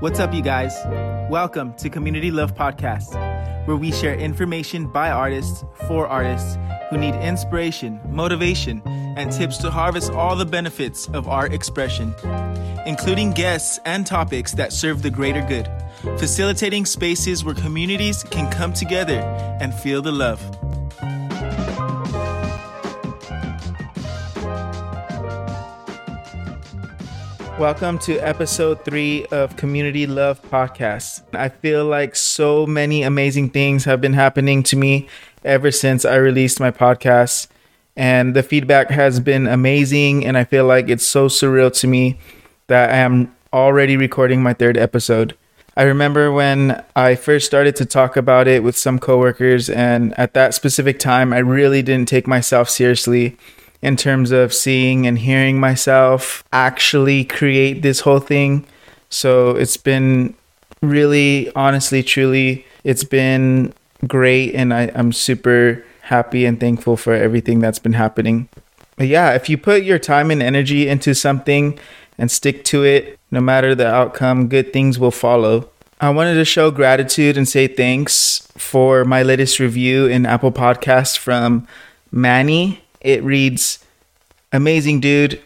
What's up, you guys? Welcome to Community Love Podcast, where we share information by artists for artists who need inspiration, motivation, and tips to harvest all the benefits of art expression, including guests and topics that serve the greater good, facilitating spaces where communities can come together and feel the love. Welcome to episode three of Community Love Podcast. I feel like so many amazing things have been happening to me ever since I released my podcast, and the feedback has been amazing. And I feel like it's so surreal to me that I am already recording my third episode. I remember when I first started to talk about it with some coworkers, and at that specific time, I really didn't take myself seriously in terms of seeing and hearing myself actually create this whole thing. So it's been really, honestly, truly, it's been great. And I, I'm super happy and thankful for everything that's been happening. But yeah, if you put your time and energy into something and stick to it, no matter the outcome, good things will follow. I wanted to show gratitude and say thanks for my latest review in Apple Podcasts from Manny it reads Amazing dude.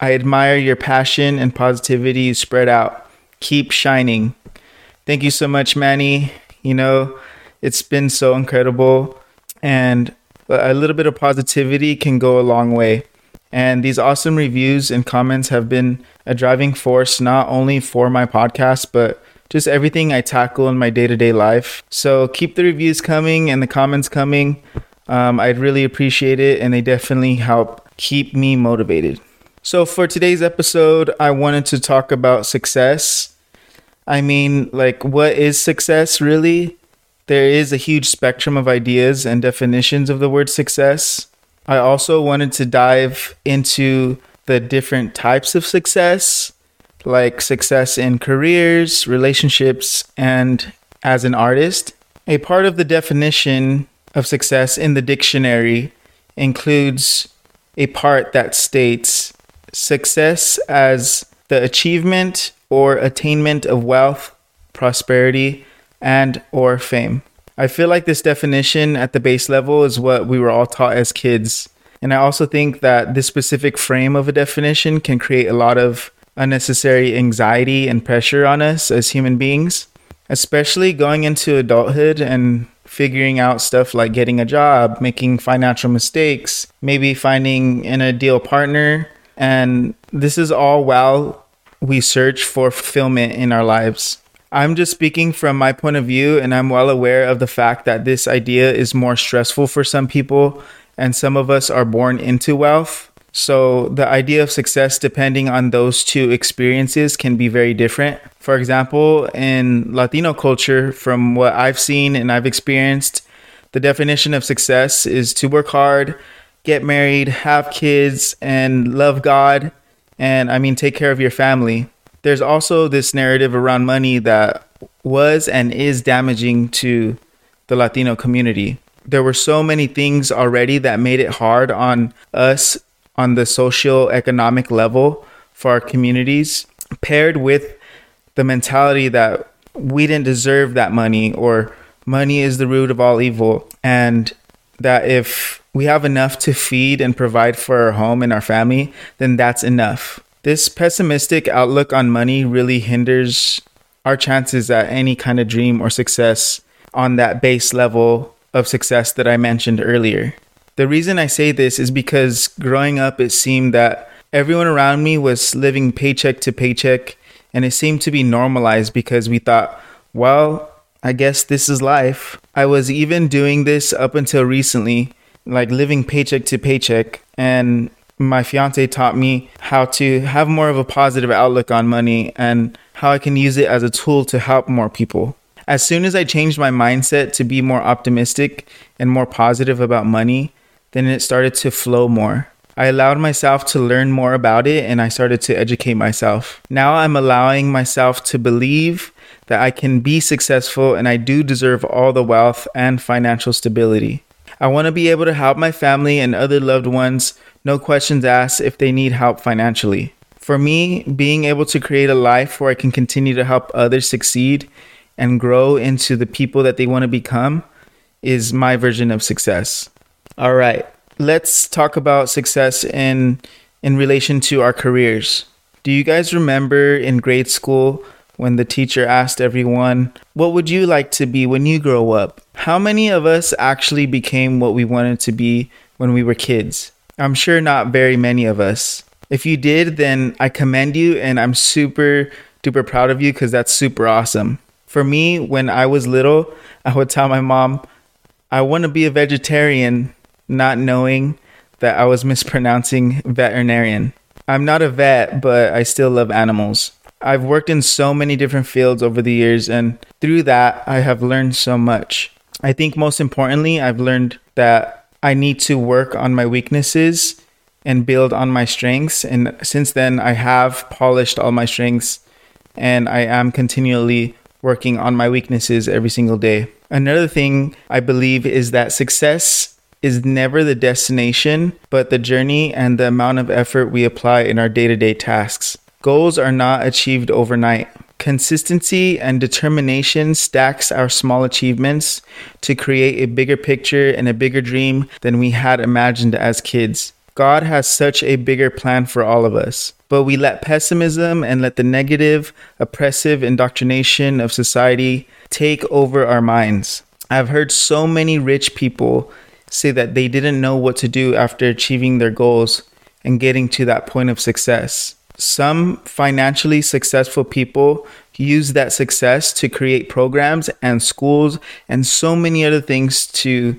I admire your passion and positivity you spread out. Keep shining. Thank you so much, Manny. You know, it's been so incredible. And a little bit of positivity can go a long way. And these awesome reviews and comments have been a driving force not only for my podcast, but just everything I tackle in my day to day life. So keep the reviews coming and the comments coming. Um, I'd really appreciate it, and they definitely help keep me motivated. So, for today's episode, I wanted to talk about success. I mean, like, what is success really? There is a huge spectrum of ideas and definitions of the word success. I also wanted to dive into the different types of success, like success in careers, relationships, and as an artist. A part of the definition of success in the dictionary includes a part that states success as the achievement or attainment of wealth, prosperity, and or fame. I feel like this definition at the base level is what we were all taught as kids. And I also think that this specific frame of a definition can create a lot of unnecessary anxiety and pressure on us as human beings, especially going into adulthood and figuring out stuff like getting a job, making financial mistakes, maybe finding an ideal partner. And this is all while we search for fulfillment in our lives. I'm just speaking from my point of view, and I'm well aware of the fact that this idea is more stressful for some people, and some of us are born into wealth. So, the idea of success, depending on those two experiences, can be very different. For example, in Latino culture, from what I've seen and I've experienced, the definition of success is to work hard, get married, have kids, and love God, and I mean, take care of your family. There's also this narrative around money that was and is damaging to the Latino community. There were so many things already that made it hard on us on the social economic level for our communities, paired with the mentality that we didn't deserve that money or money is the root of all evil, and that if we have enough to feed and provide for our home and our family, then that's enough. This pessimistic outlook on money really hinders our chances at any kind of dream or success on that base level of success that I mentioned earlier. The reason I say this is because growing up, it seemed that everyone around me was living paycheck to paycheck, and it seemed to be normalized because we thought, well, I guess this is life. I was even doing this up until recently, like living paycheck to paycheck, and my fiance taught me how to have more of a positive outlook on money and how I can use it as a tool to help more people. As soon as I changed my mindset to be more optimistic and more positive about money, then it started to flow more. I allowed myself to learn more about it and I started to educate myself. Now I'm allowing myself to believe that I can be successful and I do deserve all the wealth and financial stability. I want to be able to help my family and other loved ones, no questions asked, if they need help financially. For me, being able to create a life where I can continue to help others succeed and grow into the people that they want to become is my version of success. All right, let's talk about success in in relation to our careers. Do you guys remember in grade school when the teacher asked everyone, What would you like to be when you grow up? How many of us actually became what we wanted to be when we were kids? I'm sure not very many of us. If you did, then I commend you and I'm super duper proud of you because that's super awesome. For me, when I was little, I would tell my mom, I want to be a vegetarian, not knowing that I was mispronouncing veterinarian. I'm not a vet, but I still love animals. I've worked in so many different fields over the years, and through that, I have learned so much. I think most importantly, I've learned that I need to work on my weaknesses and build on my strengths. And since then, I have polished all my strengths and I am continually working on my weaknesses every single day. Another thing I believe is that success is never the destination, but the journey and the amount of effort we apply in our day to day tasks. Goals are not achieved overnight. Consistency and determination stacks our small achievements to create a bigger picture and a bigger dream than we had imagined as kids. God has such a bigger plan for all of us, but we let pessimism and let the negative, oppressive indoctrination of society take over our minds. I've heard so many rich people say that they didn't know what to do after achieving their goals and getting to that point of success. Some financially successful people use that success to create programs and schools and so many other things to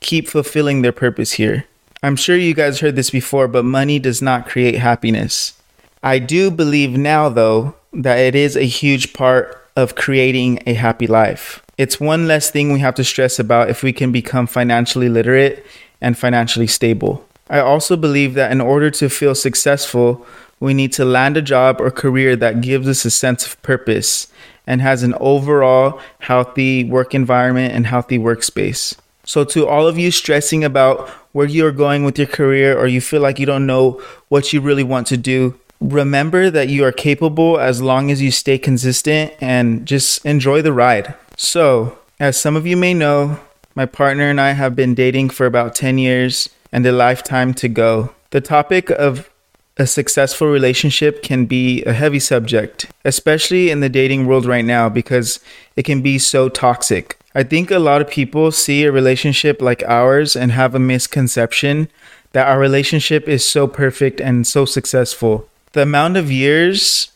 keep fulfilling their purpose here. I'm sure you guys heard this before, but money does not create happiness. I do believe now, though, that it is a huge part of creating a happy life. It's one less thing we have to stress about if we can become financially literate and financially stable. I also believe that in order to feel successful, we need to land a job or career that gives us a sense of purpose and has an overall healthy work environment and healthy workspace. So, to all of you stressing about where you're going with your career or you feel like you don't know what you really want to do, remember that you are capable as long as you stay consistent and just enjoy the ride. So, as some of you may know, my partner and I have been dating for about 10 years and a lifetime to go. The topic of a successful relationship can be a heavy subject, especially in the dating world right now because it can be so toxic. I think a lot of people see a relationship like ours and have a misconception that our relationship is so perfect and so successful. The amount of years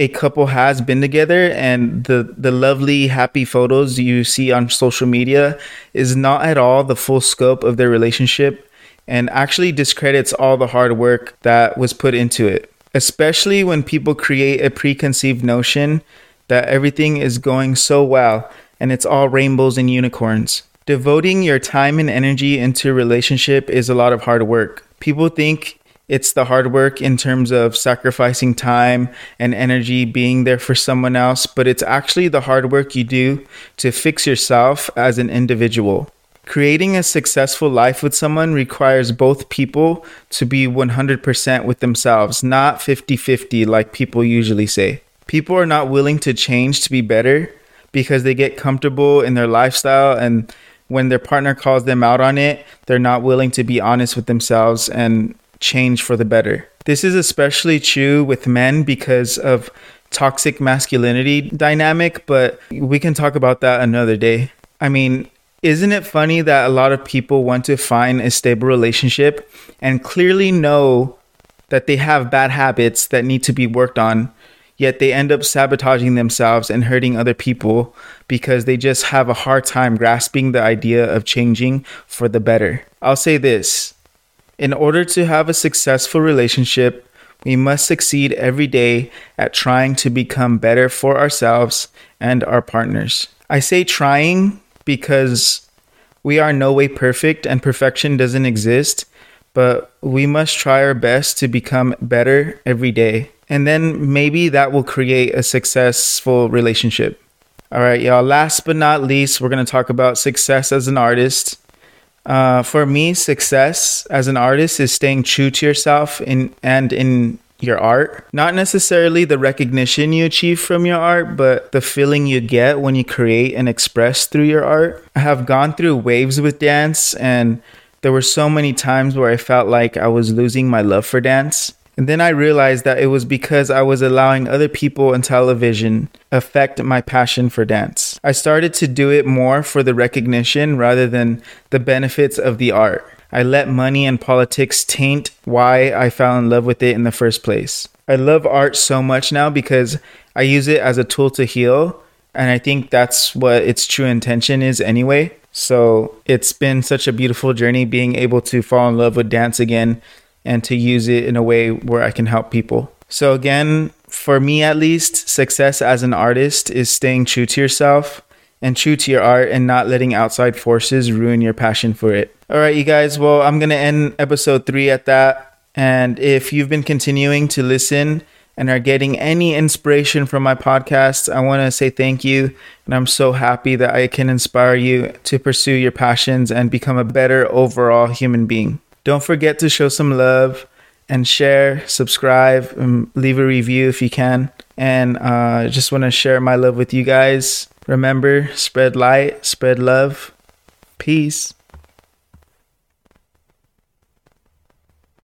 a couple has been together and the the lovely happy photos you see on social media is not at all the full scope of their relationship and actually discredits all the hard work that was put into it, especially when people create a preconceived notion that everything is going so well and it's all rainbows and unicorns. Devoting your time and energy into a relationship is a lot of hard work. People think it's the hard work in terms of sacrificing time and energy being there for someone else, but it's actually the hard work you do to fix yourself as an individual. Creating a successful life with someone requires both people to be 100% with themselves, not 50 50 like people usually say. People are not willing to change to be better because they get comfortable in their lifestyle and when their partner calls them out on it, they're not willing to be honest with themselves and change for the better. This is especially true with men because of toxic masculinity dynamic, but we can talk about that another day. I mean, isn't it funny that a lot of people want to find a stable relationship and clearly know that they have bad habits that need to be worked on, yet they end up sabotaging themselves and hurting other people because they just have a hard time grasping the idea of changing for the better? I'll say this in order to have a successful relationship, we must succeed every day at trying to become better for ourselves and our partners. I say trying because we are no way perfect and perfection doesn't exist, but we must try our best to become better every day. And then maybe that will create a successful relationship. All right, y'all. Last but not least, we're going to talk about success as an artist. Uh, for me, success as an artist is staying true to yourself in, and in your art. Not necessarily the recognition you achieve from your art, but the feeling you get when you create and express through your art. I have gone through waves with dance, and there were so many times where I felt like I was losing my love for dance. And then I realized that it was because I was allowing other people and television affect my passion for dance. I started to do it more for the recognition rather than the benefits of the art. I let money and politics taint why I fell in love with it in the first place. I love art so much now because I use it as a tool to heal, and I think that's what its true intention is anyway. So it's been such a beautiful journey being able to fall in love with dance again and to use it in a way where I can help people. So, again, for me at least, success as an artist is staying true to yourself and true to your art and not letting outside forces ruin your passion for it. All right, you guys. Well, I'm going to end episode three at that. And if you've been continuing to listen and are getting any inspiration from my podcast, I want to say thank you. And I'm so happy that I can inspire you to pursue your passions and become a better overall human being. Don't forget to show some love and share, subscribe, and leave a review if you can. And I uh, just want to share my love with you guys. Remember, spread light, spread love. Peace.